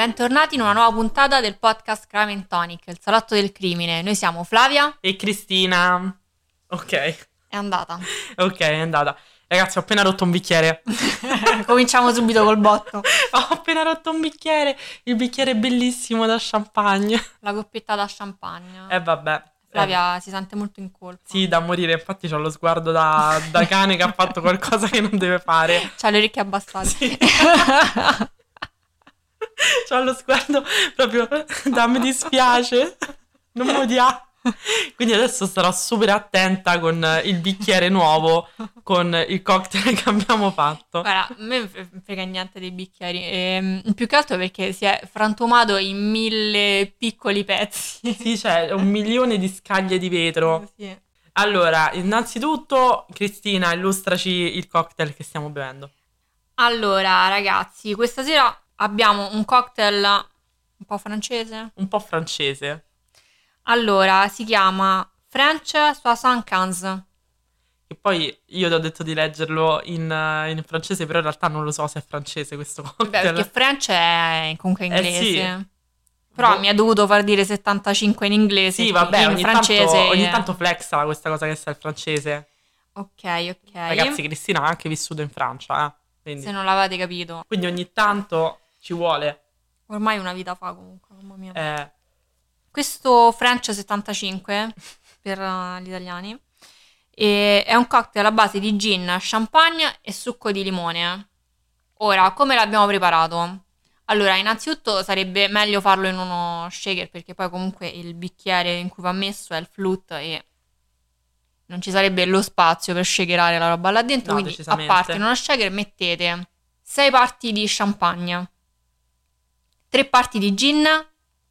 Bentornati in una nuova puntata del podcast Crime and Tonic, il salotto del crimine. Noi siamo Flavia E Cristina. Ok, è andata. ok, è andata. Ragazzi, ho appena rotto un bicchiere. Cominciamo subito col botto. ho appena rotto un bicchiere. Il bicchiere è bellissimo da champagne. La coppietta da champagne. E vabbè. Flavia si sente molto in colpa. Sì, da morire. Infatti, ho lo sguardo da, da cane che ha fatto qualcosa che non deve fare. C'ha le orecchie abbassate. Sì. C'ho lo sguardo proprio da mi dispiace. Non mi odia. Quindi adesso starò super attenta con il bicchiere nuovo, con il cocktail che abbiamo fatto. Guarda, a me non frega niente dei bicchieri. Ehm, più che altro perché si è frantumato in mille piccoli pezzi. Sì, c'è un milione di scaglie di vetro. Sì. Allora, innanzitutto, Cristina, illustraci il cocktail che stiamo bevendo. Allora, ragazzi, questa sera abbiamo un cocktail un po' francese. Un po' francese. Allora, si chiama French Soissons Cans. E poi io ti ho detto di leggerlo in, eh, in francese, però in realtà non lo so se è francese questo cocktail. Beh, perché French è comunque Eh, inglese. sì. Però Boh. mi ha dovuto far dire 75 in inglese. Sì, vabbè, in ogni, francese. tanto, ogni tanto flexa questa cosa che sa il francese. Ok, ok. Ragazzi, Cristina ha anche vissuto in Francia, eh. Quindi, Se non l'avete capito. quindi ogni tanto ci vuole. Ormai una vita fa comunque, mamma mia. eh, Questo French 75 per eh, gli italiani e è un cocktail a base di gin, champagne e succo di limone. Ora, come l'abbiamo preparato? Allora, innanzitutto sarebbe meglio farlo in uno shaker perché poi comunque il bicchiere in cui va messo è il flute e non ci sarebbe lo spazio per shakerare la roba là dentro. No, quindi a parte in uno shaker mettete 6 parti di champagne, 3 parti di gin,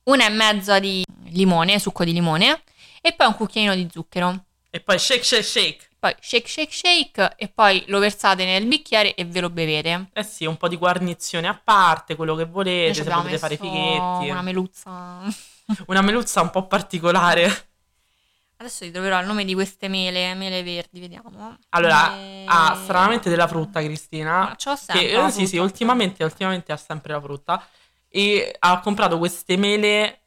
una e mezza di limone, succo di limone e poi un cucchiaino di zucchero. E poi shake, shake, shake. Poi shake shake shake e poi lo versate nel bicchiere e ve lo bevete. Eh sì, un po' di guarnizione a parte, quello che volete, se volete fare i fighetti. Una meluzza. Una meluzza un po' particolare. Adesso ti troverò il nome di queste mele, mele verdi, vediamo. Allora, E- ha stranamente della frutta, Cristina. Ma c'ho sempre Che, la eh, sì, sì, ultimamente, ultimamente ha sempre la frutta. E ha comprato queste mele.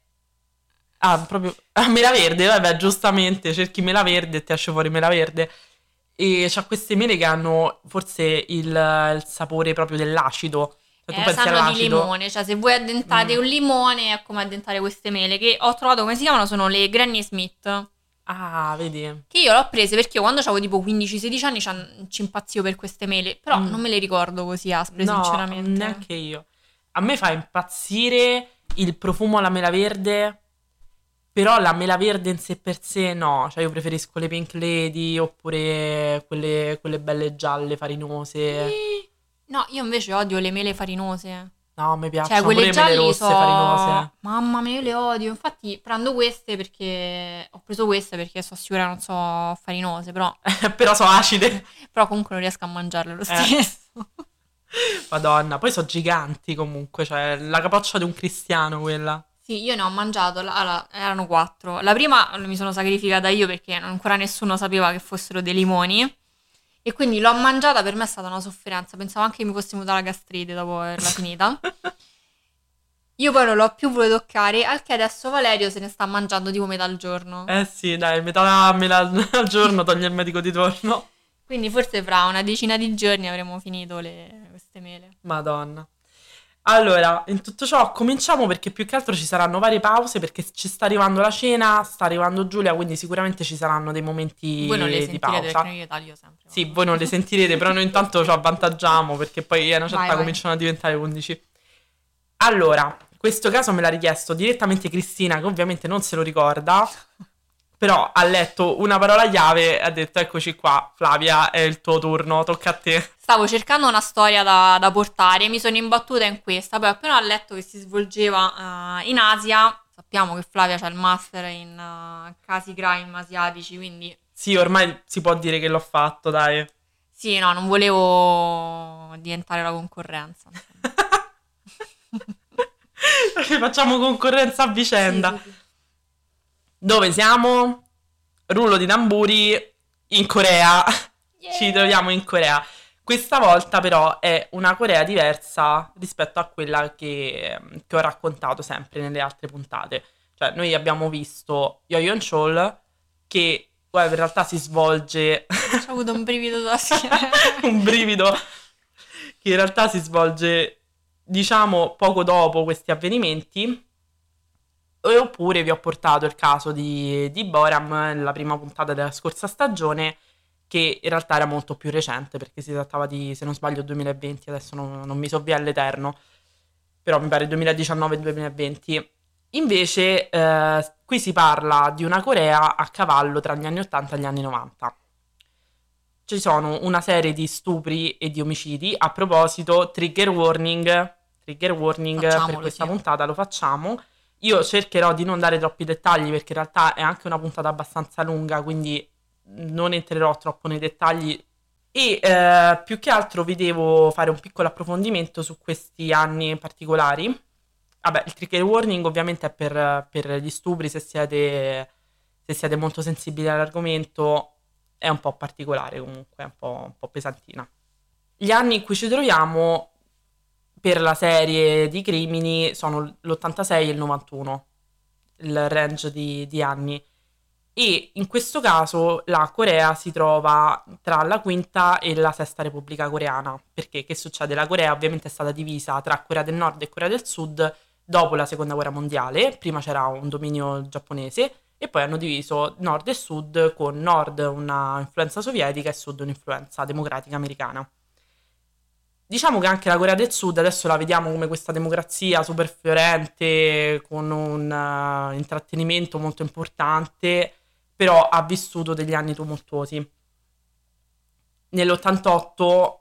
Ah, proprio. ah, mela verde, vabbè, giustamente. Cerchi mela verde e ti esce fuori mela verde. E c'ha queste mele che hanno forse il, il sapore proprio dell'acido. Cioè, tu Eh, pensi sanno di all'acido. limone, cioè se voi addentate Mm. un limone è come addentare queste mele che ho trovato come si chiamano sono le Granny Smith. Ah, vedi. Che io l'ho prese perché io quando avevo tipo 15-16 anni ci impazzivo per queste mele, però Mm. non me le ricordo così aspre No, sinceramente. neanche io. A me fa impazzire il profumo alla mela verde, però la mela verde in sé per sé no, cioè io preferisco le Pink Lady oppure quelle, quelle belle gialle farinose. Eh, No, io invece odio le mele farinose. No, mi piacciono Cioè, quelle pure le mele gialle rosse so... farinose. Mamma mia, io le odio. Infatti prendo queste perché... Ho preso queste perché sono sicura non so farinose, però... però sono acide. però comunque non riesco a mangiarle lo Eh. Madonna, poi sono giganti comunque, cioè la capoccia di un cristiano quella. Sì, io ne ho mangiato, allora, erano quattro. La prima mi sono sacrificata io perché ancora nessuno sapeva che fossero dei limoni. E quindi l'ho mangiata, per me è stata una sofferenza. Pensavo anche che mi fosse venuta la gastrite dopo averla finita. Io poi non l'ho più voluto toccare, al che adesso Valerio se ne sta mangiando tipo metà al giorno. Eh sì, dai, metà al giorno toglie il medico di torno. Quindi forse fra una decina di giorni avremo finito le- queste mele. Madonna. Allora, in tutto ciò cominciamo perché più che altro ci saranno varie pause perché ci sta arrivando la cena, sta arrivando Giulia, quindi sicuramente ci saranno dei momenti Voi non le di sentirete pausa. perché io taglio sempre. Sì, voi non le sentirete, però noi intanto ci avvantaggiamo perché poi a una certa Vai, vai. cominciano a diventare 11. Allora, questo caso me l'ha richiesto direttamente Cristina, che ovviamente non se lo ricorda, però ha letto una parola chiave e ha detto eccoci qua, Flavia, è il tuo turno, tocca a te. Stavo cercando una storia da, da portare, mi sono imbattuta in questa, poi appena ho letto che si svolgeva eh, in Asia, sappiamo che Flavia c'ha il master in eh, casi crime asiatici, quindi Sì, ormai si può dire che l'ho fatto, dai. sì, no, non volevo diventare la concorrenza. Ci facciamo concorrenza a vicenda. Sì, sì, sì. Dove siamo? Rullo di tamburi in Corea. Yeah. Ci troviamo in Corea. Questa volta però è una Corea diversa rispetto a quella che, che ho raccontato sempre nelle altre puntate. Cioè, noi abbiamo visto Yo-Yon Chol che well, in realtà si svolge... Ho avuto un brivido da schiena. un brivido che in realtà si svolge, diciamo, poco dopo questi avvenimenti. Oppure vi ho portato il caso di, di Boram nella prima puntata della scorsa stagione, che in realtà era molto più recente perché si trattava di, se non sbaglio, 2020, adesso non, non mi sovvia all'eterno, però mi pare 2019-2020. Invece eh, qui si parla di una Corea a cavallo tra gli anni 80 e gli anni 90. Ci sono una serie di stupri e di omicidi. A proposito, trigger warning, trigger warning Facciamolo, per questa sì. puntata lo facciamo. Io cercherò di non dare troppi dettagli perché in realtà è anche una puntata abbastanza lunga, quindi non entrerò troppo nei dettagli. E eh, più che altro vi devo fare un piccolo approfondimento su questi anni particolari. Vabbè, il trigger warning ovviamente è per, per gli stupri, se siete, se siete molto sensibili all'argomento, è un po' particolare comunque, è un po', un po' pesantina. Gli anni in cui ci troviamo per la serie di crimini sono l'86 e il 91, il range di, di anni. E in questo caso la Corea si trova tra la quinta e la sesta Repubblica Coreana. Perché che succede? La Corea ovviamente è stata divisa tra Corea del Nord e Corea del Sud dopo la seconda guerra mondiale. Prima c'era un dominio giapponese e poi hanno diviso nord e sud con nord una influenza sovietica e sud un'influenza democratica americana. Diciamo che anche la Corea del Sud adesso la vediamo come questa democrazia super fiorente, con un uh, intrattenimento molto importante, però ha vissuto degli anni tumultuosi. Nell'88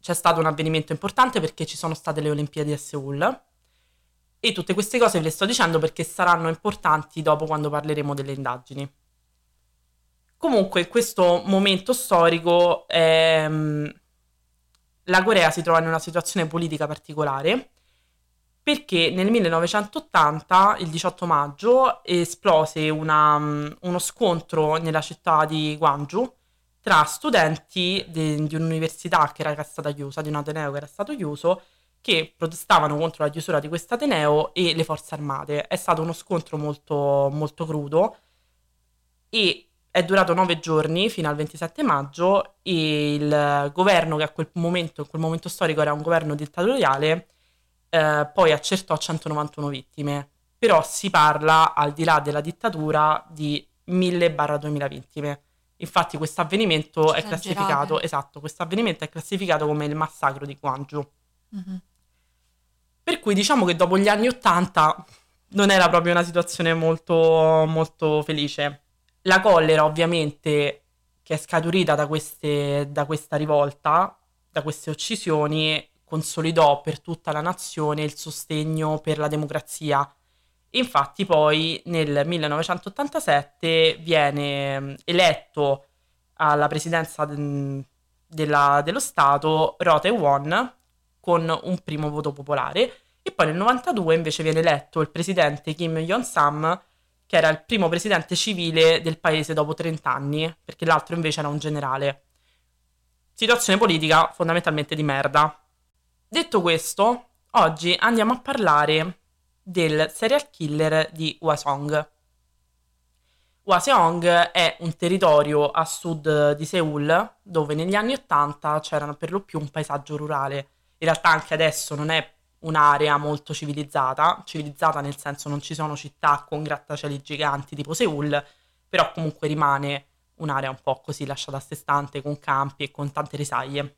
c'è stato un avvenimento importante perché ci sono state le Olimpiadi a Seoul e tutte queste cose ve le sto dicendo perché saranno importanti dopo quando parleremo delle indagini. Comunque, questo momento storico, ehm, la Corea si trova in una situazione politica particolare perché nel 1980, il 18 maggio, esplose una, uno scontro nella città di Gwangju tra studenti de, di un'università che era stata chiusa, di un ateneo che era stato chiuso, che protestavano contro la chiusura di questo ateneo e le forze armate. È stato uno scontro molto, molto crudo e è durato nove giorni fino al 27 maggio e il governo che a quel momento, in quel momento storico era un governo dittatoriale, eh, poi accertò 191 vittime. Però si parla, al di là della dittatura, di 1000-2000 vittime. Infatti questo avvenimento è classificato, esatto, questo avvenimento è classificato come il massacro di Gwangju. Mhm. Per cui diciamo che dopo gli anni 80 non era proprio una situazione molto, molto felice. La collera, ovviamente, che è scaturita da, queste, da questa rivolta, da queste uccisioni, consolidò per tutta la nazione il sostegno per la democrazia. Infatti poi nel 1987 viene mm, eletto alla presidenza mm, della- dello Stato Roh Tae-won con un primo voto popolare e poi nel 92 invece viene eletto il presidente Kim Jong-sam che era il primo presidente civile del paese dopo 30 anni, perché l'altro invece era un generale. Situazione politica fondamentalmente di merda. Detto questo, oggi andiamo a parlare del serial killer di Hwasong. Hwaseong è un territorio a sud di Seoul dove negli anni 80 c'era per lo più un paesaggio rurale. In realtà anche adesso non è un'area molto civilizzata, civilizzata nel senso non ci sono città con grattacieli giganti tipo Seoul, però comunque rimane un'area un po' così lasciata a sé stante con campi e con tante risaie.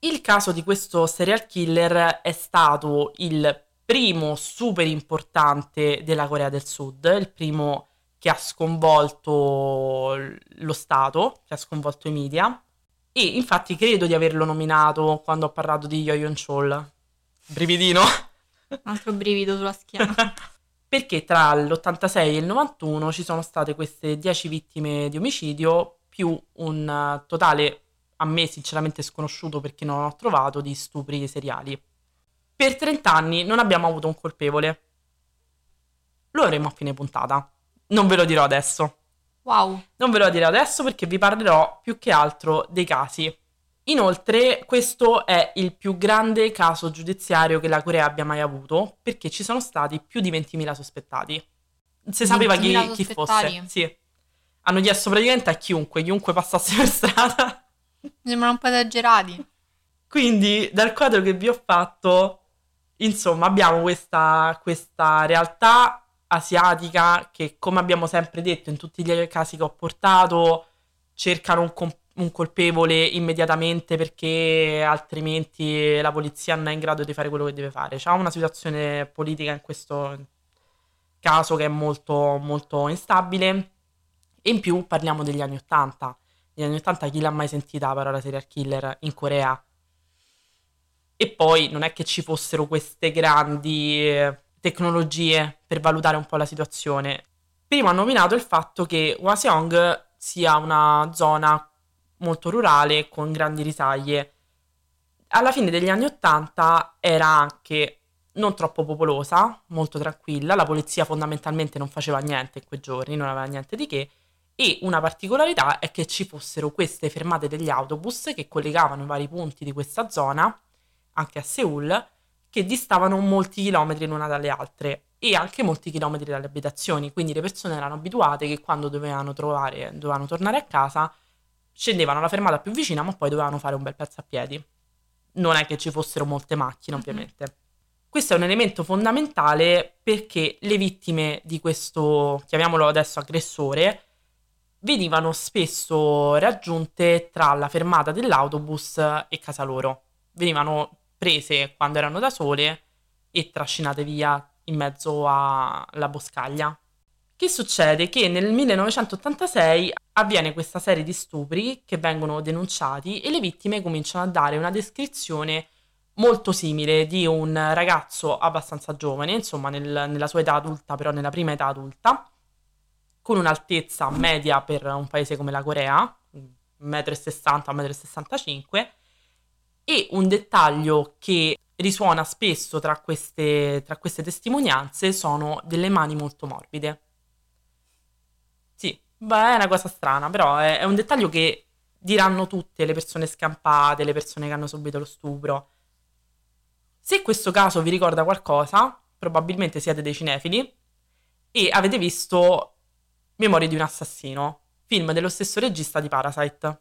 Il caso di questo serial killer è stato il primo super importante della Corea del Sud, il primo che ha sconvolto lo Stato, che ha sconvolto i media. E infatti credo di averlo nominato quando ho parlato di Yo-Yon Chol. Brividino. Un altro brivido sulla schiena. Perché tra l'86 e il 91 ci sono state queste 10 vittime di omicidio, più un totale, a me sinceramente sconosciuto perché non ho trovato, di stupri seriali. Per 30 anni non abbiamo avuto un colpevole. Lo avremo a fine puntata. Non ve lo dirò adesso. Wow. Non ve lo dirò adesso perché vi parlerò più che altro dei casi. Inoltre, questo è il più grande caso giudiziario che la Corea abbia mai avuto, perché ci sono stati più di 20.000 sospettati. Si sapeva chi, 20.000 chi fosse. Sì. Hanno chiesto praticamente a chiunque, chiunque passasse per strada. Mi sembrano un po' esagerati. Quindi, dal quadro che vi ho fatto, insomma, abbiamo questa, questa realtà asiatica che, come abbiamo sempre detto in tutti gli casi che ho portato, cercano un, com- un colpevole immediatamente perché altrimenti la polizia non è in grado di fare quello che deve fare. C'è una situazione politica in questo caso che è molto, molto instabile. E in più parliamo degli anni Ottanta. Negli anni Ottanta chi l'ha mai sentita la parola serial killer in Corea? E poi non è che ci fossero queste grandi eh, tecnologie per valutare un po' la situazione. Prima ho nominato il fatto che Hwaseong sia una zona molto rurale con grandi risaglie. Alla fine degli anni Ottanta era anche non troppo popolosa, molto tranquilla, la polizia fondamentalmente non faceva niente in quei giorni, non aveva niente di che, e una particolarità è che ci fossero queste fermate degli autobus che collegavano vari punti di questa zona, anche a Seoul, che distavano molti chilometri l'una dalle altre e anche molti chilometri dalle abitazioni, quindi le persone erano abituate che quando dovevano trovare, dovevano tornare a casa, scendevano alla fermata più vicina, ma poi dovevano fare un bel pezzo a piedi. Non è che ci fossero molte macchine, ovviamente. Questo è un elemento fondamentale perché le vittime di questo, chiamiamolo adesso aggressore, venivano spesso raggiunte tra la fermata dell'autobus e casa loro. Venivano prese quando erano da sole e trascinate via in mezzo alla boscaglia. Che succede? Che nel 1986 avviene questa serie di stupri che vengono denunciati e le vittime cominciano a dare una descrizione molto simile di un ragazzo abbastanza giovane, insomma nel- nella sua età adulta, però nella prima età adulta, con un'altezza media per un paese come la Corea, 1,60 m, 1,65 m, e un dettaglio che risuona spesso tra queste, tra queste testimonianze sono delle mani molto morbide. Beh, è una cosa strana, però è, è un dettaglio che diranno tutte le persone scampate, le persone che hanno subito lo stupro. Se questo caso vi ricorda qualcosa, probabilmente siete dei cinefili e avete visto Memorie di un assassino, film dello stesso regista di Parasite.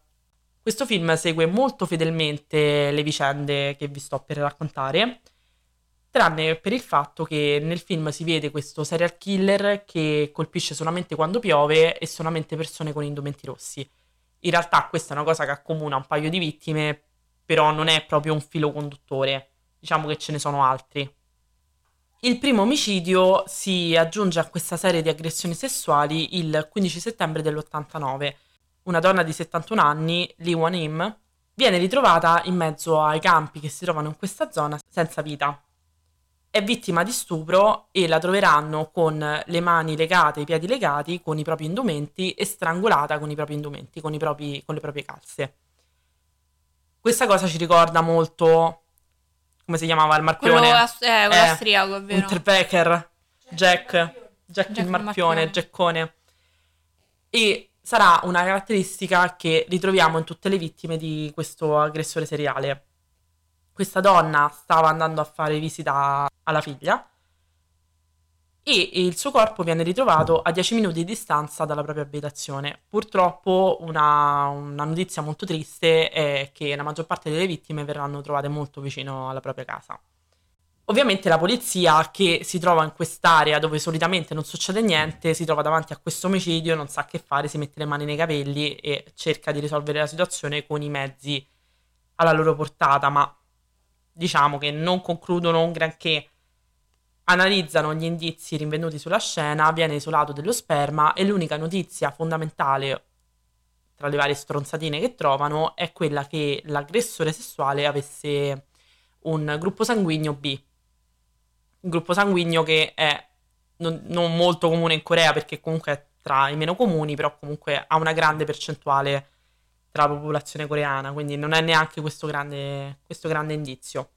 Questo film segue molto fedelmente le vicende che vi sto per raccontare, tranne per il fatto che nel film si vede questo serial killer che colpisce solamente quando piove e solamente persone con indumenti rossi. In realtà questa è una cosa che accomuna un paio di vittime, però non è proprio un filo conduttore. Diciamo che ce ne sono altri. Il primo omicidio si aggiunge a questa serie di aggressioni sessuali il 15 settembre dell'89. Una donna di 71 anni, Lee Wan-im, viene ritrovata in mezzo ai campi che si trovano in questa zona senza vita. È vittima di stupro e la troveranno con le mani legate, i piedi legati, con i propri indumenti e strangolata con i propri indumenti, con, i propri- con le proprie calze. Questa cosa ci ricorda molto come si chiamava il Quello, marpione? as- eh, quello Eh, austriaco, è vero. Unterbecker, Jack, Jack, Jack il il marpione, marpione. Jackone. E sarà una caratteristica che ritroviamo in tutte le vittime di questo aggressore seriale. Questa donna stava andando a fare visita alla figlia e il suo corpo viene ritrovato a 10 minuti di distanza dalla propria abitazione. Purtroppo una, una notizia molto triste è che la maggior parte delle vittime verranno trovate molto vicino alla propria casa. Ovviamente la polizia che si trova in quest'area dove solitamente non succede niente, si trova davanti a questo omicidio, non sa che fare, si mette le mani nei capelli e cerca di risolvere la situazione con i mezzi alla loro portata, ma diciamo che non concludono un granché. Analizzano gli indizi rinvenuti sulla scena, viene isolato dello sperma e l'unica notizia fondamentale tra le varie stronzatine che trovano è quella che l'aggressore sessuale avesse un gruppo sanguigno B. Un gruppo sanguigno che è non, non molto comune in Corea perché comunque è tra i meno comuni, però comunque ha una grande percentuale tra la popolazione coreana, quindi non è neanche questo grande, questo grande indizio.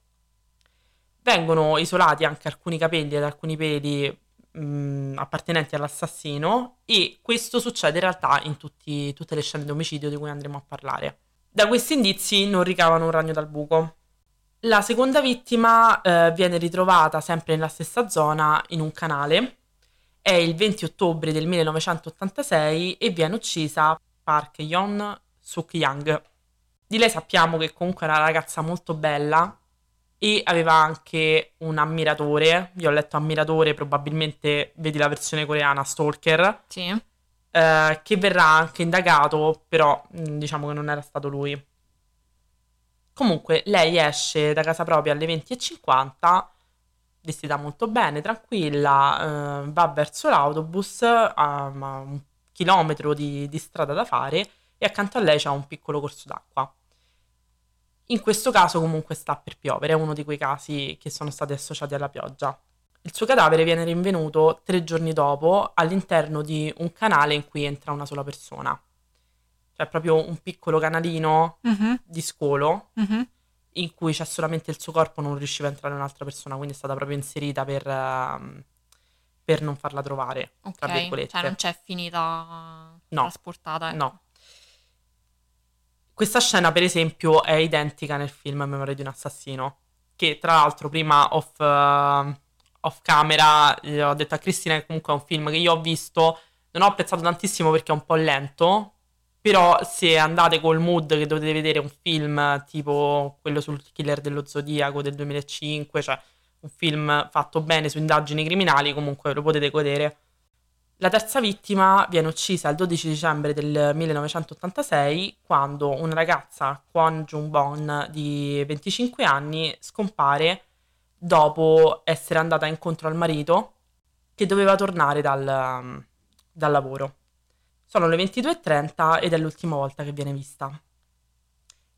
Vengono isolati anche alcuni capelli ed alcuni peli mh, appartenenti all'assassino e questo succede in realtà in tutti- tutte le scene di omicidio di cui andremo a parlare. Da questi indizi non ricavano un ragno dal buco. La seconda vittima eh, viene ritrovata sempre nella stessa zona in un canale. È il 20 ottobre del 1986 e viene uccisa Park Yeon Suk Yang. Di lei sappiamo che comunque è una ragazza molto bella e aveva anche un ammiratore. Io ho letto ammiratore, probabilmente vedi la versione coreana Stalker. Sì. eh, che verrà anche indagato, però mh, diciamo che non era stato lui. Comunque lei esce da casa propria alle 20.50, vestita molto bene, tranquilla, eh, va verso l'autobus, ha un chilometro di, di strada da fare e accanto a lei c'è un piccolo corso d'acqua. In questo caso comunque sta per piovere, è uno di quei casi che sono stati associati alla pioggia. Il suo cadavere viene rinvenuto tre giorni dopo all'interno di un canale in cui entra una sola persona. Cioè proprio un piccolo canalino Mhm, di scolo mhm. in cui c'è solamente il suo corpo, non riusciva a entrare un'altra persona, quindi è stata proprio inserita per, ehm, per non farla trovare, tra Ok, virgolette. cioè non c'è finita No. trasportata. ecco. No. Questa scena, per esempio, è identica nel film Memoria di un assassino, che tra l'altro prima off, eh, off camera ho detto a Cristina che comunque è un film che io ho visto, non ho apprezzato tantissimo perché è un po' lento, però se andate col mood che dovete vedere un film tipo quello sul killer dello Zodiaco del 2005, cioè un film fatto bene su indagini criminali, comunque lo potete godere. La terza vittima viene uccisa il 12 dicembre del 1986 quando una ragazza, Kwon Jung-bon, di 25 anni, scompare dopo essere andata incontro al marito che doveva tornare dal, dal lavoro. Sono le 22.30 ed è l'ultima volta che viene vista.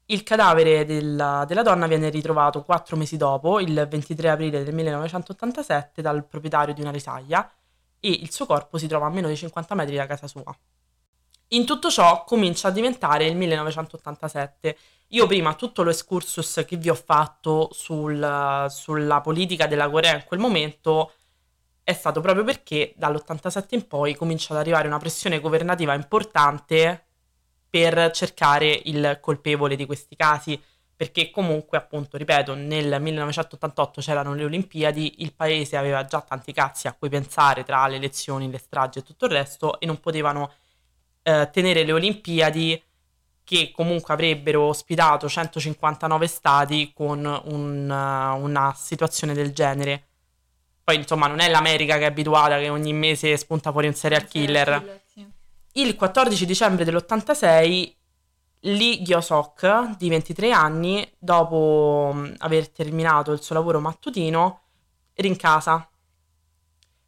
Il cadavere della, della donna viene ritrovato quattro mesi dopo, il 23 aprile del 1987, dal proprietario di una risaia e il suo corpo si trova a meno di 50 metri da casa sua. In tutto ciò comincia a diventare il 1987. Io prima tutto lo excursus che vi ho fatto sul- sulla politica della Corea in quel momento è stato proprio perché dall'87 in poi comincia ad arrivare una pressione governativa importante per cercare il colpevole di questi casi, perché comunque, appunto, ripeto, nel 1988 c'erano le Olimpiadi, il paese aveva già tanti cazzi a cui pensare tra le elezioni, le stragi e tutto il resto e non potevano eh, tenere le Olimpiadi che comunque avrebbero ospitato 159 stati con un, eh, una situazione del genere. Poi, insomma, non è l'America che è abituata che ogni mese spunta fuori un serial killer. Il 14 dicembre dell'86 Lee Gyo-sok, di 23 anni, dopo mh, aver terminato il suo lavoro mattutino, rincasa.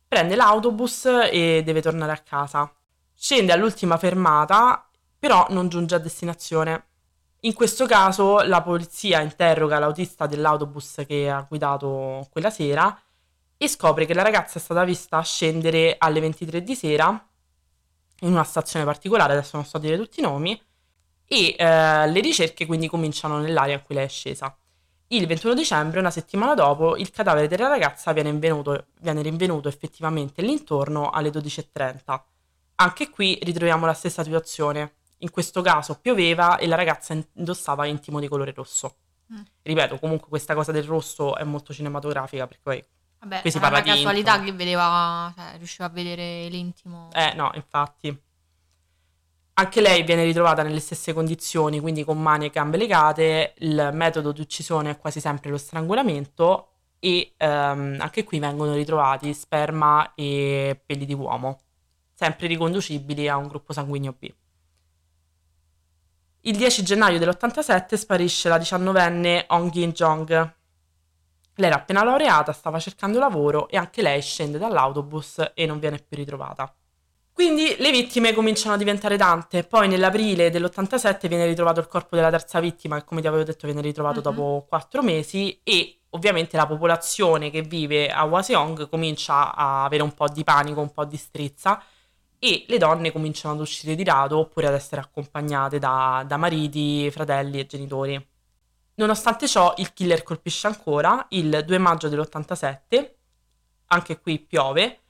Prende l'autobus e deve tornare a casa. Scende all'ultima fermata, però non giunge a destinazione. In questo caso la polizia interroga l'autista dell'autobus che ha guidato quella sera e scopre che la ragazza è stata vista scendere alle 23 di sera in una stazione particolare, adesso non so dire tutti i nomi, e eh, le ricerche quindi cominciano nell'area in cui lei è scesa. Il 21 dicembre, una settimana dopo, il cadavere della ragazza viene, invenuto- viene rinvenuto effettivamente l'intorno alle 12.30. Anche qui ritroviamo la stessa situazione. In questo caso pioveva e la ragazza indossava intimo di colore rosso. Mm. Ripeto, comunque questa cosa del rosso è molto cinematografica perché poi... Vabbè, Qui si parla una di casualità intimo. che vedeva, cioè, riusciva a vedere l'intimo. Eh no, infatti. Anche lei viene ritrovata nelle stesse condizioni, quindi con mani e gambe legate. Il metodo di uccisione è quasi sempre lo strangolamento e ehm, anche qui vengono ritrovati sperma e peli di uomo, sempre riconducibili a un gruppo sanguigno B. Il 10 gennaio dell'87 sparisce la diciannovenne Ong Yin Jong. Lei era appena laureata, stava cercando lavoro e anche lei scende dall'autobus e non viene più ritrovata. Quindi le vittime cominciano a diventare tante. Poi nell'aprile dell'87 viene ritrovato il corpo della terza vittima, che come ti avevo detto viene ritrovato Mhm. dopo quattro mesi, e ovviamente la popolazione che vive a Waseong comincia a avere un po' di panico, un po' di strizza, e le donne cominciano ad uscire di rado oppure ad essere accompagnate da, da mariti, fratelli e genitori. Nonostante ciò, il killer colpisce ancora il 2 maggio dell'87, anche qui piove.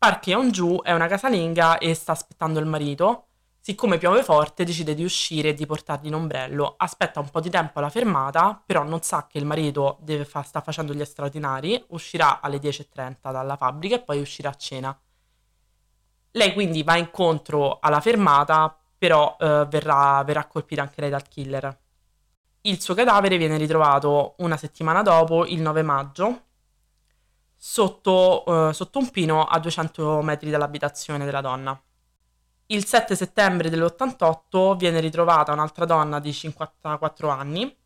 Park Yeon-ju è una casalinga e sta aspettando il marito, Siccome piove forte, decide di uscire e di portargli un ombrello. Aspetta un po' di tempo alla fermata, però non sa che il marito fa- sta facendo gli straordinari, uscirà alle 10.30 dalla fabbrica e poi uscirà a cena. Lei quindi va incontro alla fermata, però eh, verrà, verrà colpita anche lei dal killer. Il suo cadavere viene ritrovato una settimana dopo, il 9 maggio, sotto, eh, sotto un pino a 200 metri dall'abitazione della donna. Il 7 settembre dell'88 viene ritrovata un'altra donna di 54 anni.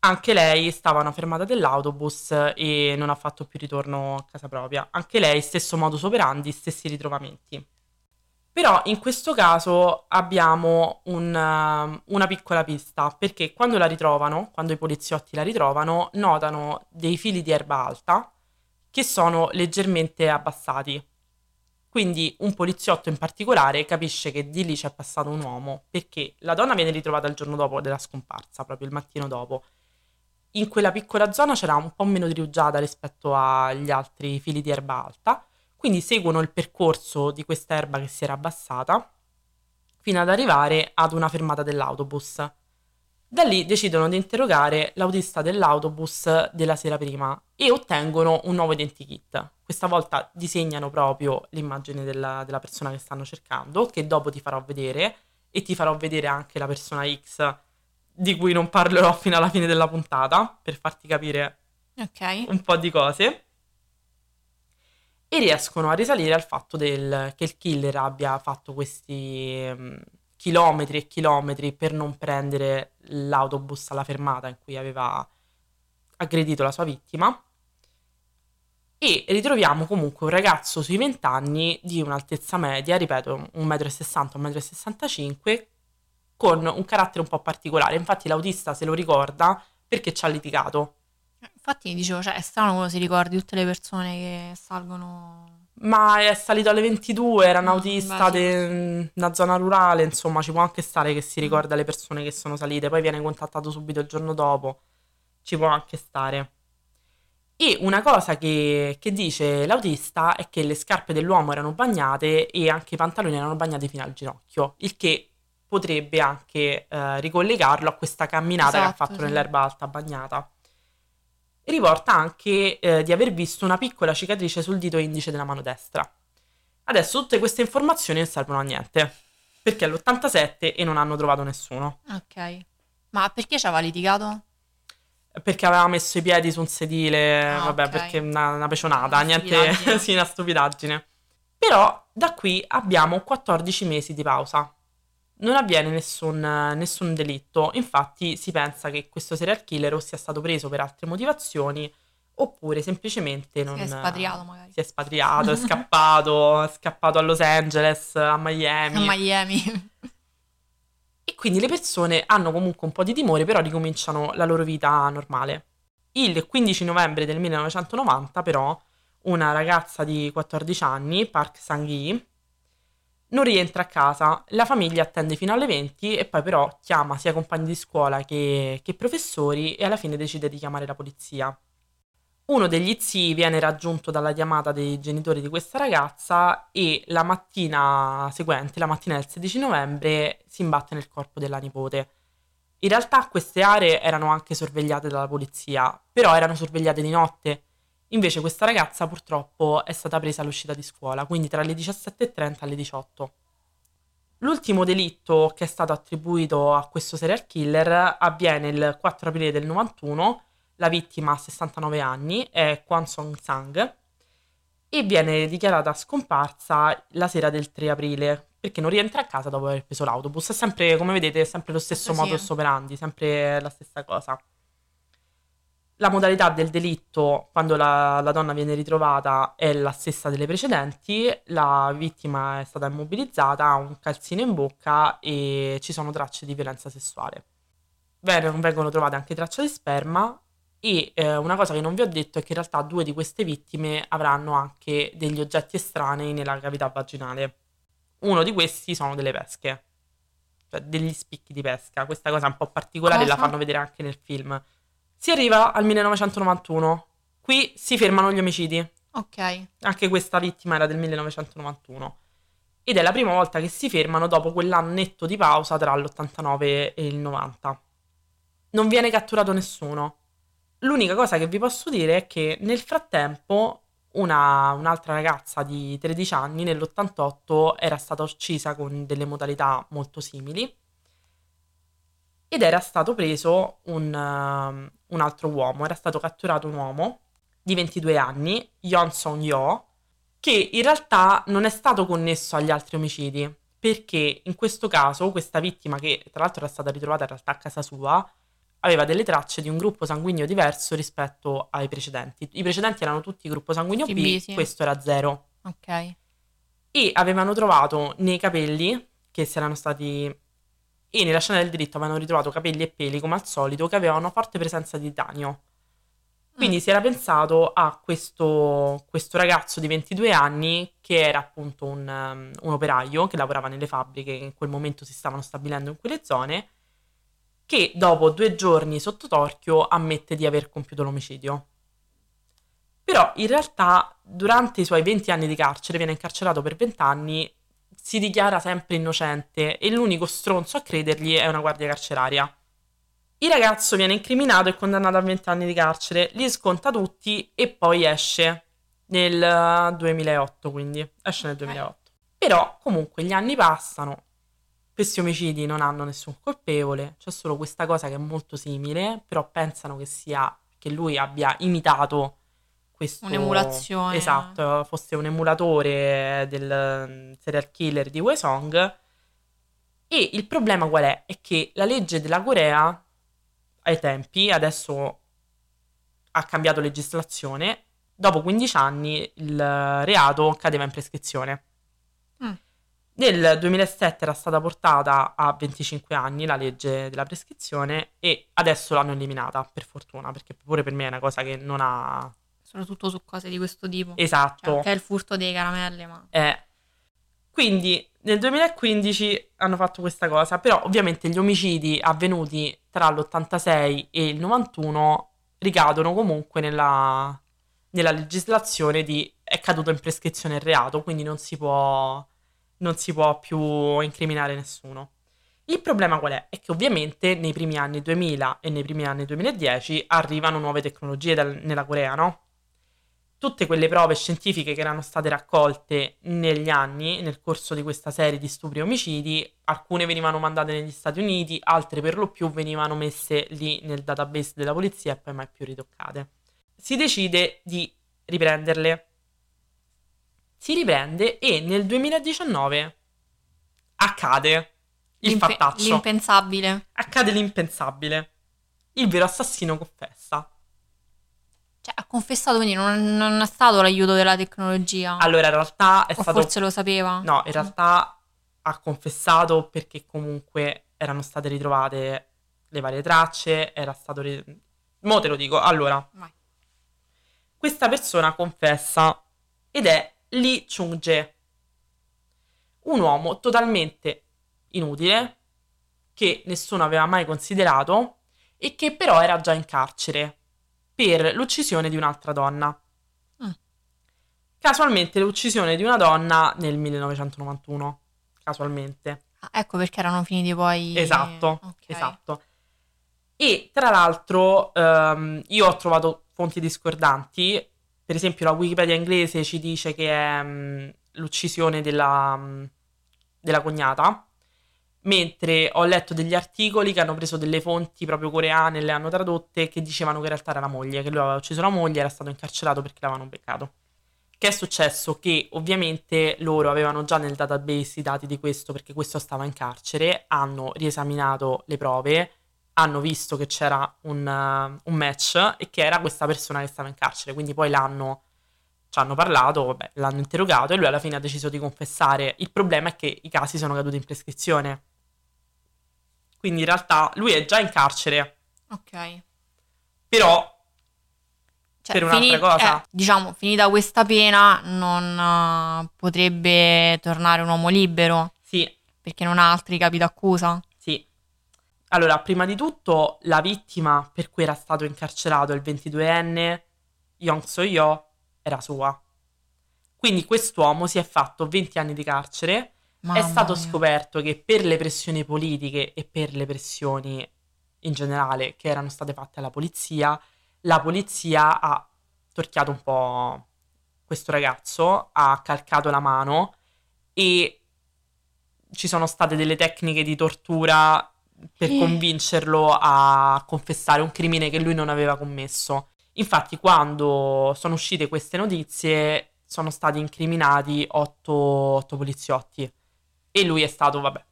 Anche lei stava a una fermata dell'autobus e non ha fatto più ritorno a casa propria. Anche lei, stesso modus operandi, stessi ritrovamenti. Però in questo caso abbiamo un, una piccola pista, perché quando la ritrovano, quando i poliziotti la ritrovano, notano dei fili di erba alta che sono leggermente abbassati. Quindi un poliziotto in particolare capisce che di lì c'è passato un uomo perché la donna viene ritrovata il giorno dopo della scomparsa, proprio il mattino dopo. In quella piccola zona c'era un po' meno di rugiada rispetto agli altri fili di erba alta, quindi seguono il percorso di questa erba che si era abbassata fino ad arrivare ad una fermata dell'autobus. Da lì decidono di interrogare l'autista dell'autobus della sera prima e ottengono un nuovo identikit. Questa volta disegnano proprio l'immagine della, della persona che stanno cercando, che dopo ti farò vedere e ti farò vedere anche la persona X di cui non parlerò fino alla fine della puntata per farti capire Ok. un po' di cose. E riescono a risalire al fatto del, che il killer abbia fatto questi chilometri e chilometri per non prendere l'autobus alla fermata in cui aveva aggredito la sua vittima. E ritroviamo comunque un ragazzo sui 20 anni di un'altezza media, ripeto, 1,60 m, 1,65 m, con un carattere un po' particolare. Infatti l'autista se lo ricorda perché ci ha litigato. Infatti dicevo, cioè, è strano quando si ricordi tutte le persone che salgono... Ma è salito alle 22, era un Mm, autista di una zona rurale, insomma, ci può anche stare che si ricorda le persone che sono salite, poi viene contattato subito il giorno dopo, ci può anche stare. E una cosa che, che dice l'autista è che le scarpe dell'uomo erano bagnate e anche i pantaloni erano bagnati fino al ginocchio, il che potrebbe anche eh, ricollegarlo a questa camminata che ha Esatto, fatto sì. nell'erba alta bagnata. Riporta anche eh, di aver visto una piccola cicatrice sul dito indice della mano destra. Adesso tutte queste informazioni non servono a niente, perché è l'87 e non hanno trovato nessuno, Ok. Ma perché ci aveva litigato? perché aveva messo i piedi su un sedile, Ah, vabbè, ok. perché una, una pecionata, Una niente, sì, una stupidaggine. Però da qui abbiamo 14 mesi di pausa. Non avviene nessun, nessun delitto, infatti si pensa che questo serial killer o sia stato preso per altre motivazioni oppure semplicemente non... Si è espatriato magari. Si è espatriato, è scappato, è scappato a Los Angeles, a A Miami. Miami. E quindi le persone hanno comunque un po' di timore, però ricominciano la loro vita normale. Il 15 novembre del 1990, però, una ragazza di 14 anni, Park Sang-hee, non rientra a casa, la famiglia attende fino alle 20 e poi però chiama sia compagni di scuola che, che professori e alla fine decide di chiamare la polizia. Uno degli zii viene raggiunto dalla chiamata dei genitori di questa ragazza e la mattina seguente, la mattina del 16 novembre, si imbatte nel corpo della nipote. In realtà queste aree erano anche sorvegliate dalla polizia, però erano sorvegliate di notte. Invece questa ragazza purtroppo è stata presa all'uscita di scuola, quindi tra le 17.30 e le 18. L'ultimo delitto che è stato attribuito a questo serial killer avviene il 4 aprile del 91 la vittima ha 69 anni, è Kwan Song Sang, e viene dichiarata scomparsa la sera del 3 aprile, perché non rientra a casa dopo aver preso l'autobus. È sempre, come vedete, è sempre lo stesso Sì. modus operandi, sempre la stessa cosa. La modalità del delitto, quando la, la donna viene ritrovata, è la stessa delle precedenti. La vittima è stata immobilizzata, ha un calzino in bocca e ci sono tracce di violenza sessuale. Ven- Vengono trovate anche tracce di sperma e eh, una cosa che non vi ho detto è che in realtà due di queste vittime avranno anche degli oggetti estranei nella cavità vaginale. Uno di questi sono delle pesche, cioè degli spicchi di pesca. Questa cosa è un po' particolare, la Cosa? fanno vedere anche nel film. Si arriva al 1991. Qui si fermano gli omicidi. Ok. Anche questa vittima era del 1991. ed è la prima volta che si fermano dopo quell'annetto di pausa tra l'89 e il 90. Non viene catturato nessuno. L'unica cosa che vi posso dire è che nel frattempo una, un'altra ragazza di 13 anni nell'88 era stata uccisa con delle modalità molto simili ed era stato preso un, uh, un altro uomo, era stato catturato un uomo di 22 anni, Yon Song Yo, che in realtà non è stato connesso agli altri omicidi, perché in questo caso questa vittima, che tra l'altro era stata ritrovata in realtà a casa sua, aveva delle tracce di un gruppo sanguigno diverso rispetto ai precedenti. I precedenti erano tutti gruppo sanguigno B, B, sì. questo era zero. Ok. E avevano trovato nei capelli, che si erano stati... E nella scena del delitto avevano ritrovato capelli e peli, come al solito, che avevano una forte presenza di titanio. Quindi Mm. si era pensato a questo, questo ragazzo di 22 anni che era appunto un, um, un operaio che lavorava nelle fabbriche che in quel momento si stavano stabilendo in quelle zone, che dopo due giorni sotto torchio ammette di aver compiuto l'omicidio. Però in realtà durante i suoi 20 anni di carcere viene incarcerato per 20 anni, si dichiara sempre innocente e l'unico stronzo a credergli è una guardia carceraria. Il ragazzo viene incriminato e condannato a 20 anni di carcere, li sconta tutti e poi esce nel eh, 2008, quindi esce nel Ok. 2008. Però comunque gli anni passano, questi omicidi non hanno nessun colpevole, c'è solo questa cosa che è molto simile, però pensano che sia che lui abbia imitato questo Un'emulazione. Esatto, fosse un emulatore del mm, serial killer di Song. E il problema qual è? È che la legge della Corea ai tempi, adesso ha cambiato legislazione, dopo 15 anni il reato cadeva in prescrizione. Mm. Nel 2007 era stata portata a 25 anni la legge della prescrizione e adesso l'hanno eliminata, per fortuna, perché pure per me è una cosa che non ha... Soprattutto su cose di questo tipo. Esatto. Cioè, che è il furto dei caramelle, ma... Eh, quindi nel 2015 hanno fatto questa cosa, però ovviamente gli omicidi avvenuti tra l'86 e il 91 ricadono comunque nella, nella legislazione di è caduto in prescrizione il reato, quindi non si può, non si può più incriminare nessuno. Il problema qual è? È che ovviamente nei primi anni 2000 e nei primi anni 2010 arrivano nuove tecnologie dal- nella Corea, no? Tutte quelle prove scientifiche che erano state raccolte negli anni, nel corso di questa serie di stupri e omicidi, alcune venivano mandate negli Stati Uniti, altre per lo più venivano messe lì nel database della polizia e poi mai più ritoccate. Si decide di riprenderle. Si riprende e nel 2019 accade il L'impe- fattaccio. L'impensabile. accade l'impensabile. Il vero assassino confessa. Cioè, ha confessato, quindi non, non è stato l'aiuto della tecnologia. Allora, in realtà è o stato forse lo sapeva. No, in realtà ha confessato perché comunque erano state ritrovate le varie tracce, era stato... ri- Mo te lo dico, allora, Vai. questa persona confessa ed è Lee Chung-jae, un uomo totalmente inutile, che nessuno aveva mai considerato e che però era già in carcere per l'uccisione di un'altra donna. Mm. Casualmente l'uccisione di una donna nel 1991, casualmente. Ah, ecco perché erano finiti poi... Esatto, Ok. esatto. E tra l'altro ehm, io ho trovato fonti discordanti, per esempio la Wikipedia inglese ci dice che è mm, l'uccisione della, mm, della cognata, mentre ho letto degli articoli che hanno preso delle fonti proprio coreane e le hanno tradotte che dicevano che in realtà era la moglie, che lui aveva ucciso la moglie era stato incarcerato perché l'avevano beccato. Che è successo? Che ovviamente loro avevano già nel database i dati di questo perché questo stava in carcere, hanno riesaminato le prove, hanno visto che c'era un, uh, un match e che era questa persona che stava in carcere, quindi poi l'hanno, ci hanno parlato, vabbè, l'hanno interrogato e lui alla fine ha deciso di confessare. Il problema è che i casi sono caduti in prescrizione. Quindi in realtà lui è già in carcere, Ok. però Cioè, Per un'altra cosa? eh, diciamo, finita questa pena, non eh, potrebbe tornare un uomo libero sì, perché non ha altri capi d'accusa. Sì. Allora, prima di tutto, la vittima per cui era stato incarcerato il 22enne Yong So-yo era sua. Quindi quest'uomo si è fatto 20 anni di carcere, Mamma è stato mia. scoperto che per le pressioni politiche e per le pressioni in generale che erano state fatte alla polizia, la polizia ha torchiato un po' questo ragazzo, ha calcato la mano e ci sono state delle tecniche di tortura per Eh. convincerlo a confessare un crimine che lui non aveva commesso. Infatti, quando sono uscite queste notizie, sono stati incriminati otto, otto poliziotti. E lui è stato, vabbè.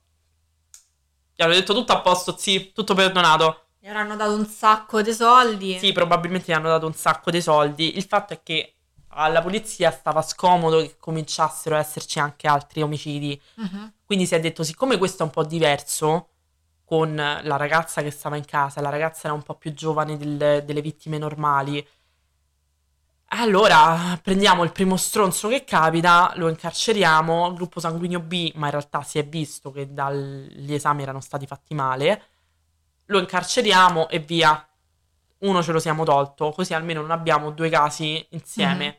Gli hanno detto tutto a posto, sì, tutto perdonato. Gli avranno dato un sacco di soldi. Sì, probabilmente gli hanno dato un sacco di soldi. Il fatto è che alla polizia stava scomodo che cominciassero a esserci anche altri omicidi. Mhm. Quindi si è detto, siccome questo è un po' diverso con la ragazza che stava in casa, la ragazza era un po' più giovane del- delle vittime normali, allora prendiamo il primo stronzo che capita, lo incarceriamo, gruppo sanguigno B, ma in realtà si è visto che dagli esami erano stati fatti male, lo incarceriamo e via. Uno ce lo siamo tolto, così almeno non abbiamo due casi insieme. Mhm.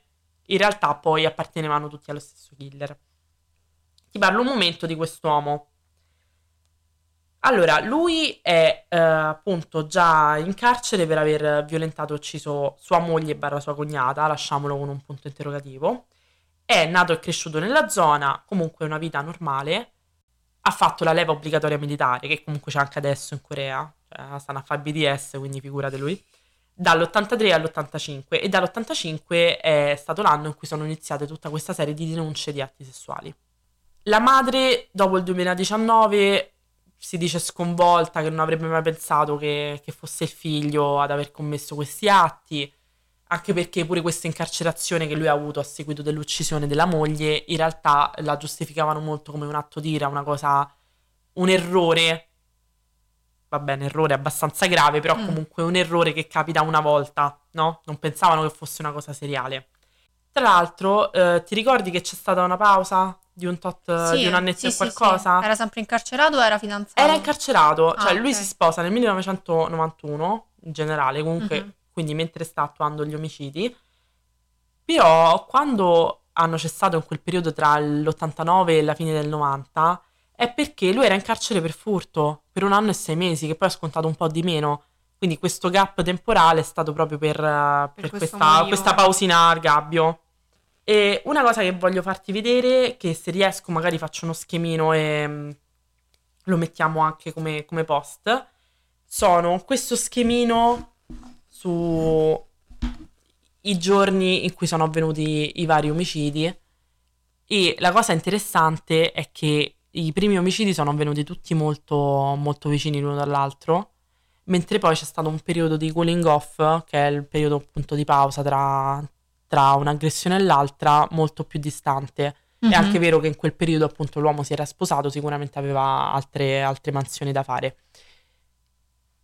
In realtà poi appartenevano tutti allo stesso killer. Ti parlo un momento di quest'uomo. Allora, lui è eh, appunto già in carcere per aver violentato e ucciso sua moglie barra sua cognata, lasciamolo con un punto interrogativo. È nato e cresciuto nella zona, comunque una vita normale. Ha fatto la leva obbligatoria militare, che comunque c'è anche adesso in Corea, cioè stanno a fare BDS, quindi figurate lui. Dall'83 all'85 e dall'85 è stato l'anno in cui sono iniziate tutta questa serie di denunce di atti sessuali. La madre, dopo il 2019, si dice sconvolta che non avrebbe mai pensato che, che fosse il figlio ad aver commesso questi atti, anche perché pure questa incarcerazione che lui ha avuto a seguito dell'uccisione della moglie, in realtà la giustificavano molto come un atto d'ira, una cosa, un errore. Va bene, errore abbastanza grave, però Mm. comunque un errore che capita una volta, no? Non pensavano che fosse una cosa seriale. Tra l'altro, eh, ti ricordi che c'è stata una pausa di un tot, Sì, di un annetto sì, e qualcosa? sì. Era sempre incarcerato o era fidanzato? Era incarcerato, Ah, cioè lui ok. si sposa nel 1991, in generale, comunque, Mhm. quindi mentre sta attuando gli omicidi. Però quando hanno cessato in quel periodo tra l'89 e la fine del 90, è perché lui era in carcere per furto per un anno e sei mesi, che poi ha scontato un po' di meno. Quindi questo gap temporale è stato proprio per, eh, per questo questa, questa pausina al gabbio. E una cosa che voglio farti vedere, che se riesco magari faccio uno schemino e mm, lo mettiamo anche come, come post, sono questo schemino su i giorni in cui sono avvenuti i vari omicidi. E la cosa interessante è che i primi omicidi sono avvenuti tutti molto, molto vicini l'uno dall'altro, mentre poi c'è stato un periodo di cooling off, che è il periodo appunto di pausa tra, tra un'aggressione e l'altra, molto più distante. Mhm. È anche vero che in quel periodo appunto l'uomo si era sposato, sicuramente aveva altre, altre mansioni da fare.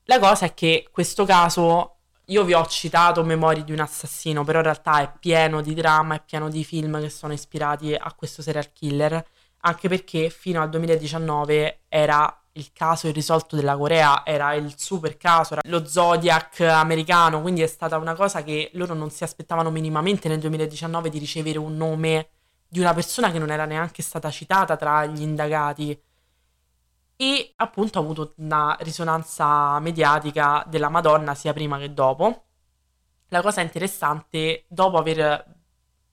La cosa è che questo caso, io vi ho citato Memorie di un assassino, però in realtà è pieno di dramma, è pieno di film che sono ispirati a questo serial killer, anche perché fino al 2019 era il caso irrisolto della Corea, era il super caso, era lo Zodiac americano, quindi è stata una cosa che loro non si aspettavano minimamente nel 2019 di ricevere un nome di una persona che non era neanche stata citata tra gli indagati e appunto ha avuto una risonanza mediatica della Madonna sia prima che dopo. La cosa interessante, dopo aver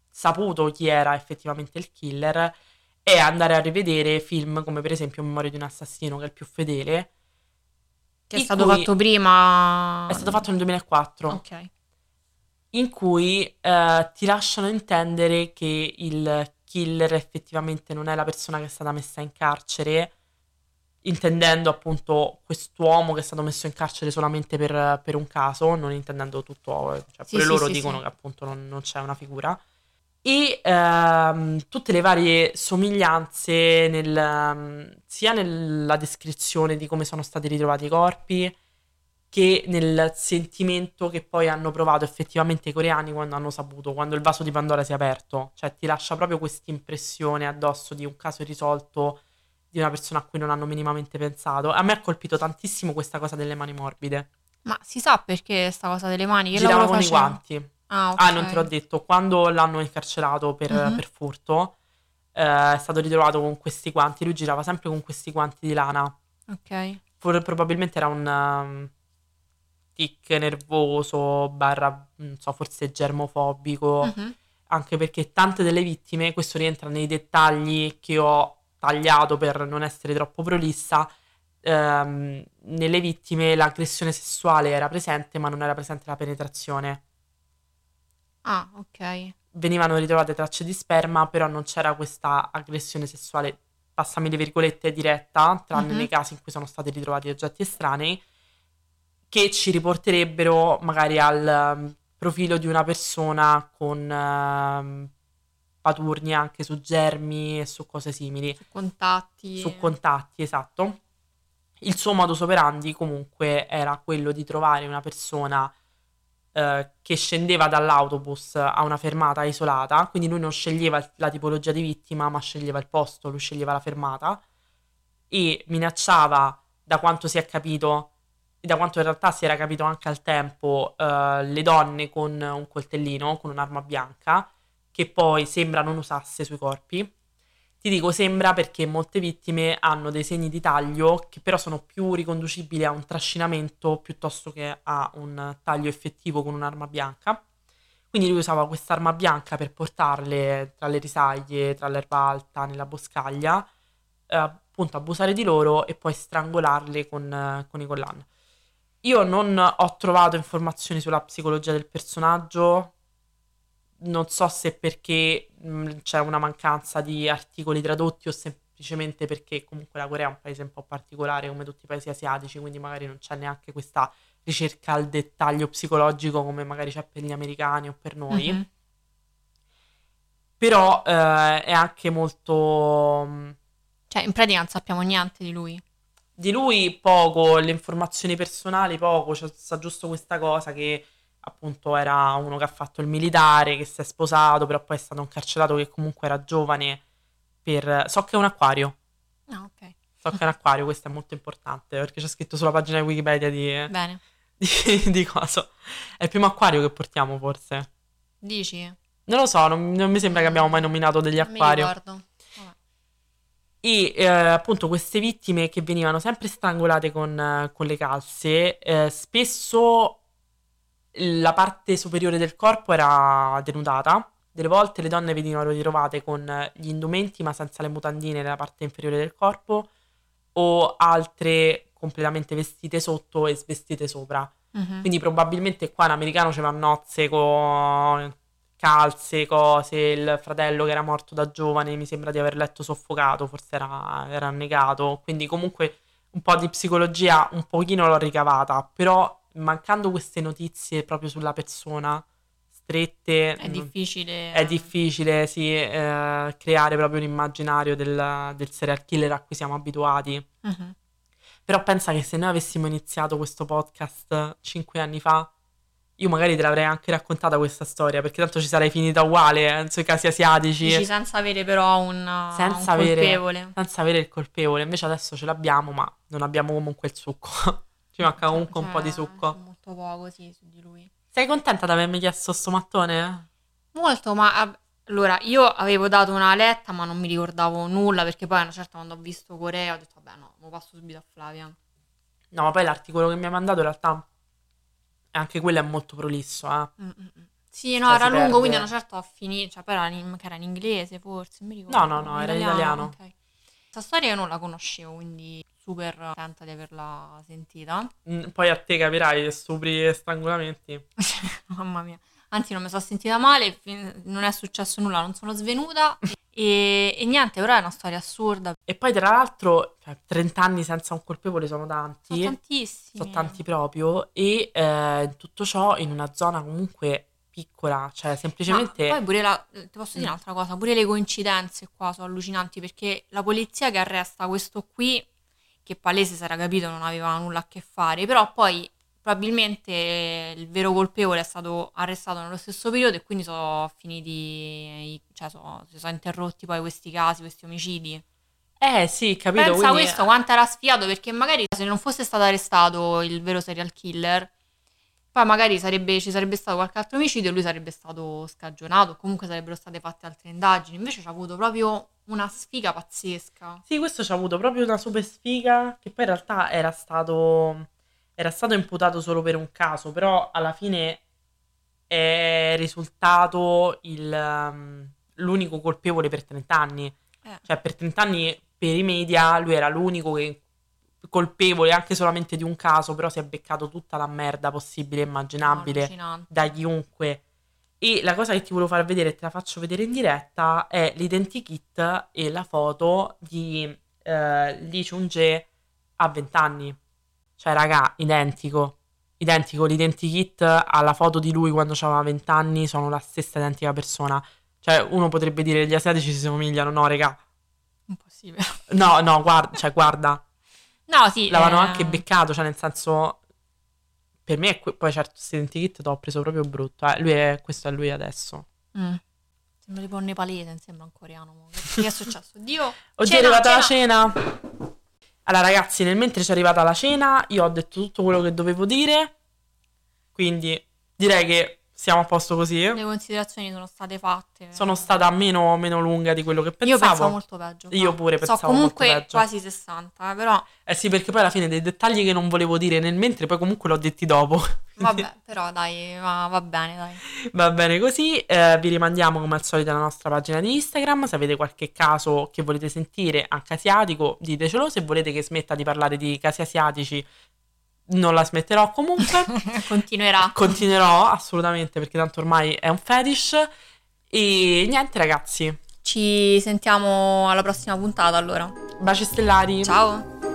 saputo chi era effettivamente il killer, è andare a rivedere film come per esempio Memoria di un assassino, che è il più fedele. Che è stato fatto prima. È stato fatto nel 2004 Ok. in cui eh, ti lasciano intendere che il killer effettivamente non è la persona che è stata messa in carcere, intendendo appunto quest'uomo che è stato messo in carcere solamente per, per un caso, non intendendo tutto, cioè pure sì, loro sì, dicono sì. che appunto non, non c'è una figura. E ehm, tutte le varie somiglianze nel, ehm, sia nella descrizione di come sono stati ritrovati i corpi, che nel sentimento che poi hanno provato effettivamente i coreani quando hanno saputo, quando il vaso di Pandora si è aperto. Cioè ti lascia proprio questa impressione addosso di un caso irrisolto di una persona a cui non hanno minimamente pensato. A me ha colpito tantissimo questa cosa delle mani morbide. Ma si sa perché sta cosa delle mani? Che Giravano i guanti. Ah, ok. Ah, non te l'ho detto, quando l'hanno incarcerato per, Mhm. per furto, eh, è stato ritrovato con questi guanti, lui girava sempre con questi guanti di lana. Ok. For- probabilmente era un um, tic nervoso, barra, non so, forse germofobico, Mhm. anche perché tante delle vittime, questo rientra nei dettagli che ho tagliato per non essere troppo prolissa, ehm, nelle vittime l'aggressione sessuale era presente, ma non era presente la penetrazione. Ah, ok. venivano ritrovate tracce di sperma, però non c'era questa aggressione sessuale, passami le virgolette, diretta, tranne Mhm. nei casi in cui sono stati ritrovati oggetti estranei, che ci riporterebbero magari al um, profilo di una persona con um, paturni anche su germi e su cose simili, Su contatti. su contatti, esatto. Il suo modus operandi comunque era quello di trovare una persona eh, che scendeva dall'autobus a una fermata isolata, quindi lui non sceglieva la tipologia di vittima, ma sceglieva il posto, lui sceglieva la fermata e minacciava, da quanto si è capito, e da quanto in realtà si era capito anche al tempo, eh, le donne con un coltellino, con un'arma bianca, che poi sembra non usasse sui corpi. Ti dico sembra perché molte vittime hanno dei segni di taglio che però sono più riconducibili a un trascinamento piuttosto che a un taglio effettivo con un'arma bianca. Quindi lui usava quest'arma bianca per portarle tra le risaglie, tra l'erba alta, nella boscaglia, eh, appunto abusare di loro e poi strangolarle con, eh, con i collan. Io non ho trovato informazioni sulla psicologia del personaggio, non so se perché mh, c'è una mancanza di articoli tradotti o semplicemente perché comunque la Corea è un paese un po' particolare come tutti i paesi asiatici, quindi magari non c'è neanche questa ricerca al dettaglio psicologico come magari c'è per gli americani o per noi. Mhm. Però eh, è anche molto... mh, Cioè, in pratica non sappiamo niente di lui. Di lui poco, le informazioni personali poco, c'è sta giusto questa cosa che appunto era uno che ha fatto il militare, che si è sposato, però poi è stato incarcerato che comunque era giovane per... So che è un acquario, Ah, ok. so che è un acquario, questo è molto importante perché c'è scritto sulla pagina di Wikipedia di, Bene. di, di cosa. È il primo acquario che portiamo forse. Dici? Non lo so, non, non mi sembra che abbiamo mai nominato degli Non mi ricordo. Vabbè. E eh, appunto queste vittime che venivano sempre strangolate con, eh, con le calze, eh, spesso la parte superiore del corpo era denudata. Delle volte le donne venivano ritrovate con gli indumenti ma senza le mutandine nella parte inferiore del corpo o altre completamente vestite sotto e svestite sopra. Mhm. Quindi probabilmente qua in americano a nozze con calze, cose, il fratello che era morto da giovane mi sembra di aver letto soffocato, forse era, era annegato, quindi comunque un po' di psicologia un pochino l'ho ricavata, però mancando queste notizie proprio sulla persona strette È non- difficile. è difficile sì, eh, creare proprio un immaginario del, del serial killer a cui siamo abituati. Mhm. Però pensa che se noi avessimo iniziato questo podcast cinque anni fa, io magari te l'avrei anche raccontata questa storia, perché tanto ci sarei finita uguale eh, sui casi asiatici, Dici senza avere però un, Senza un avere- colpevole. senza avere il colpevole. Invece adesso ce l'abbiamo, ma non abbiamo comunque il succo. Ci manca comunque un Cioè, po' di succo. Molto poco, sì, su di lui. Sei contenta di avermi chiesto sto mattone? Molto, ma allora io avevo dato una letta, ma non mi ricordavo nulla perché poi a una certa quando ho visto Corea ho detto vabbè no, lo passo subito a Flavia. No, ma poi l'articolo che mi hai mandato in realtà anche quello è molto prolisso, eh. Mm, mm, mm. Sì, no, Cioè, era lungo, perde. quindi a una certa ho finito, cioè poi era in, era in inglese forse, mi ricordo. No, no, no, era in italiano. ok. Questa storia io non la conoscevo, quindi super contenta di averla sentita. Mm, Poi a te capirai, stupri e strangolamenti. Mamma mia. Anzi, non mi sono sentita male, non è successo nulla, non sono svenuta. E, e niente, ora è una storia assurda. E poi tra l'altro, cioè, 30 anni senza un colpevole sono tanti. Sono tantissimi. sono tanti proprio e eh, tutto ciò in una zona comunque piccola, cioè semplicemente Ma poi pure la, ti posso dire Mm. un'altra cosa, pure le coincidenze qua sono allucinanti perché la polizia che arresta questo qui, che palese sarà capito non aveva nulla a che fare, però poi probabilmente il vero colpevole è stato arrestato nello stesso periodo e quindi sono finiti, cioè sono- si sono interrotti poi questi casi, questi omicidi. eh sì, capito, Pensa quindi questo quanto era sfiato perché magari se non fosse stato arrestato il vero serial killer Poi magari sarebbe- ci sarebbe stato qualche altro omicidio e lui sarebbe stato scagionato, comunque sarebbero state fatte altre indagini. Invece ci ha avuto proprio una sfiga pazzesca. Sì, questo ci ha avuto proprio una super sfiga, che poi in realtà era stato, era stato imputato solo per un caso, però alla fine è risultato il, um, l'unico colpevole per 30 anni. Eh. Cioè, per 30 anni per i media lui era l'unico che colpevole anche solamente di un caso, però si è beccato tutta la merda possibile e immaginabile da chiunque. E la cosa che ti volevo far vedere, te la faccio vedere in diretta, è l'identikit e la foto di eh, Lee Chung-jae a 20 anni. Cioè, raga, identico. Identico, l'identikit alla foto di lui quando aveva 20 anni sono la stessa identica persona. Cioè, uno potrebbe dire gli asiatici si somigliano, no, raga. Impossibile. No, no, guarda, cioè, guarda, No, sì. l'avevano eh, anche beccato, cioè, nel senso... Per me, que- poi certo, questo identikit l'ho preso proprio brutto. eh. Lui è, questo è lui adesso. mm. Sembra tipo un nepalese, non sembra un coreano. Che è successo? Dio. Oggi Cena, è arrivata la cena. cena. Allora, ragazzi, nel mentre ci è arrivata la cena, io ho detto tutto quello che dovevo dire. Quindi direi che siamo a posto così. Le considerazioni sono state fatte. Sono stata meno, meno lunga di quello che Io pensavo. pensavo molto peggio. Io pure so pensavo comunque molto peggio. quasi 60, eh, però Eh sì, perché poi alla fine dei dettagli che non volevo dire nel mentre, poi comunque l'ho detti dopo. Vabbè, però dai, va, va bene, dai. Va bene così, eh, vi rimandiamo come al solito alla nostra pagina di Instagram, se avete qualche caso che volete sentire anche asiatico ditecelo, se volete che smetta di parlare di casi asiatici non la smetterò comunque, Continuerà. continuerò assolutamente perché tanto ormai è un fetish e niente ragazzi, Ci sentiamo alla prossima puntata allora. baci stellari. Ciao.